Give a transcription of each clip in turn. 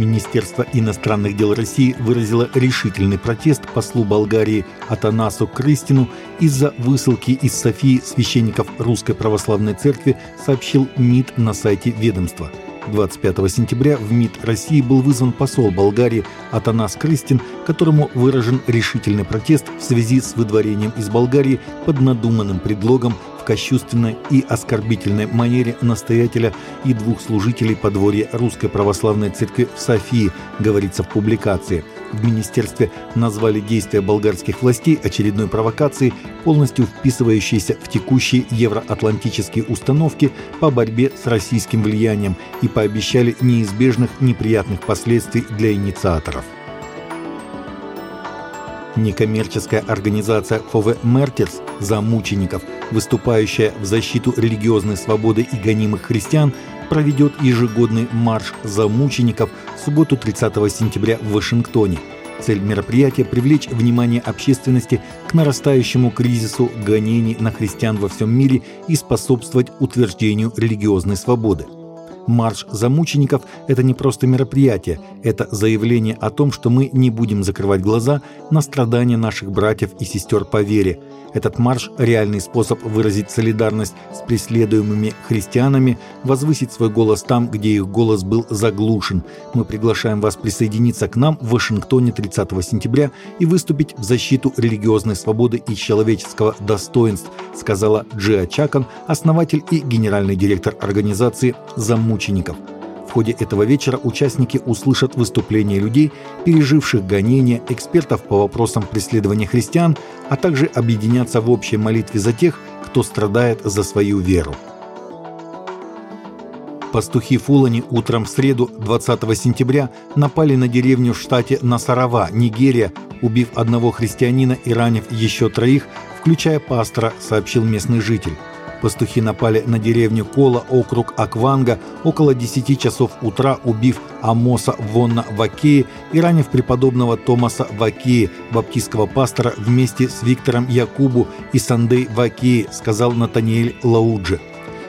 Министерство иностранных дел России выразило решительный протест послу Болгарии Атанасу Крыстину из-за высылки из Софии священников Русской Православной Церкви, сообщил МИД на сайте ведомства. 25 сентября в МИД России был вызван посол Болгарии Атанас Крыстин, которому выражен решительный протест в связи с выдворением из Болгарии под надуманным предлогом в кощувственной и оскорбительной манере настоятеля и двух служителей подворья Русской Православной Церкви в Софии, говорится в публикации. В министерстве назвали действия болгарских властей очередной провокацией, полностью вписывающейся в текущие евроатлантические установки по борьбе с российским влиянием и пообещали неизбежных неприятных последствий для инициаторов. Некоммерческая организация ФОВ «Мертерс» за мучеников, выступающая в защиту религиозной свободы и гонимых христиан, проведет ежегодный марш за мучеников в субботу 30 сентября в Вашингтоне. Цель мероприятия – привлечь внимание общественности к нарастающему кризису гонений на христиан во всем мире и способствовать утверждению религиозной свободы – Марш за мучеников – это не просто мероприятие, это заявление о том, что мы не будем закрывать глаза на страдания наших братьев и сестер по вере. Этот марш – реальный способ выразить солидарность с преследуемыми христианами, возвысить свой голос там, где их голос был заглушен. Мы приглашаем вас присоединиться к нам в Вашингтоне 30 сентября и выступить в защиту религиозной свободы и человеческого достоинств, сказала Джиа Чакан, основатель и генеральный директор организации «За мучеников». В ходе этого вечера участники услышат выступления людей, переживших гонения, экспертов по вопросам преследования христиан, а также объединятся в общей молитве за тех, кто страдает за свою веру. Пастухи Фулани утром в среду, 20 сентября, напали на деревню в штате Насарава, Нигерия, убив одного христианина и ранив еще троих, включая пастора, сообщил местный житель. Пастухи напали на деревню Кола, округ Акванга, около 10 часов утра, убив Амоса Вонна Вакеи и ранив преподобного Томаса Вакеи, баптистского пастора, вместе с Виктором Якубу и Сандей Вакеи, сказал Натаниэль Лауджи.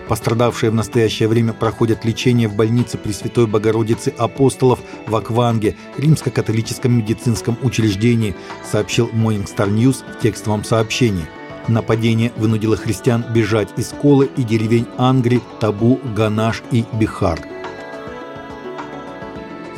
Пострадавшие в настоящее время проходят лечение в больнице Пресвятой Богородицы Апостолов в Акванге, римско-католическом медицинском учреждении, сообщил Morning Star News в текстовом сообщении – Нападение вынудило христиан бежать из Колы и деревень Ангри, Табу, Ганаш и Бихар.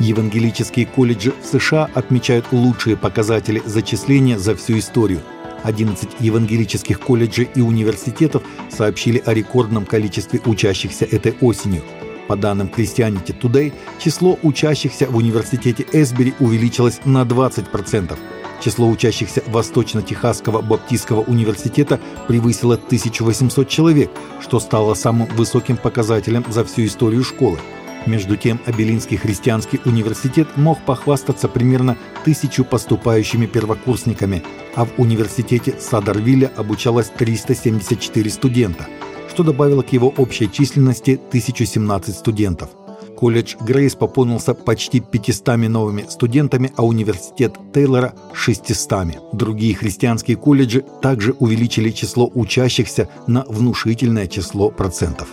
Евангелические колледжи в США отмечают лучшие показатели зачисления за всю историю. 11 евангелических колледжей и университетов сообщили о рекордном количестве учащихся этой осенью. По данным Christianity Today, число учащихся в университете Эсбери увеличилось на 20%. Число учащихся Восточно-Техасского Баптистского университета превысило 1800 человек, что стало самым высоким показателем за всю историю школы. Между тем, Абелинский христианский университет мог похвастаться примерно тысячу поступающими первокурсниками, а в университете Садарвилля обучалось 374 студента, что добавило к его общей численности 1017 студентов – Колледж Грейс пополнился почти 500 новыми студентами, а университет Тейлора – 600. Другие христианские колледжи также увеличили число учащихся на внушительное число процентов.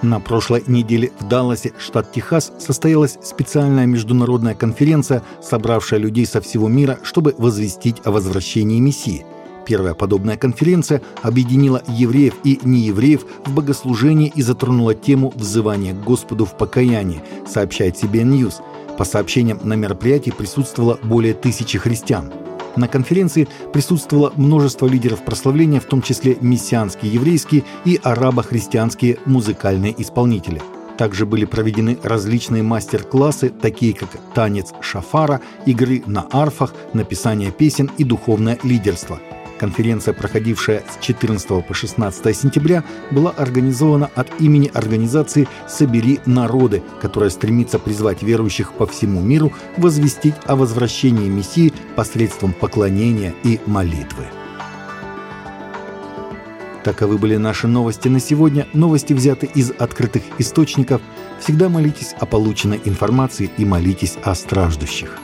На прошлой неделе в Далласе, штат Техас, состоялась специальная международная конференция, собравшая людей со всего мира, чтобы возвестить о возвращении Мессии – Первая подобная конференция объединила евреев и неевреев в богослужении и затронула тему взывания к Господу в покаянии, сообщает CBN News. По сообщениям, на мероприятии присутствовало более тысячи христиан. На конференции присутствовало множество лидеров прославления, в том числе мессианские еврейские и арабо-христианские музыкальные исполнители. Также были проведены различные мастер-классы, такие как танец шафара, игры на арфах, написание песен и духовное лидерство – Конференция, проходившая с 14 по 16 сентября, была организована от имени организации «Собери народы», которая стремится призвать верующих по всему миру возвестить о возвращении Мессии посредством поклонения и молитвы. Таковы были наши новости на сегодня. Новости взяты из открытых источников. Всегда молитесь о полученной информации и молитесь о страждущих.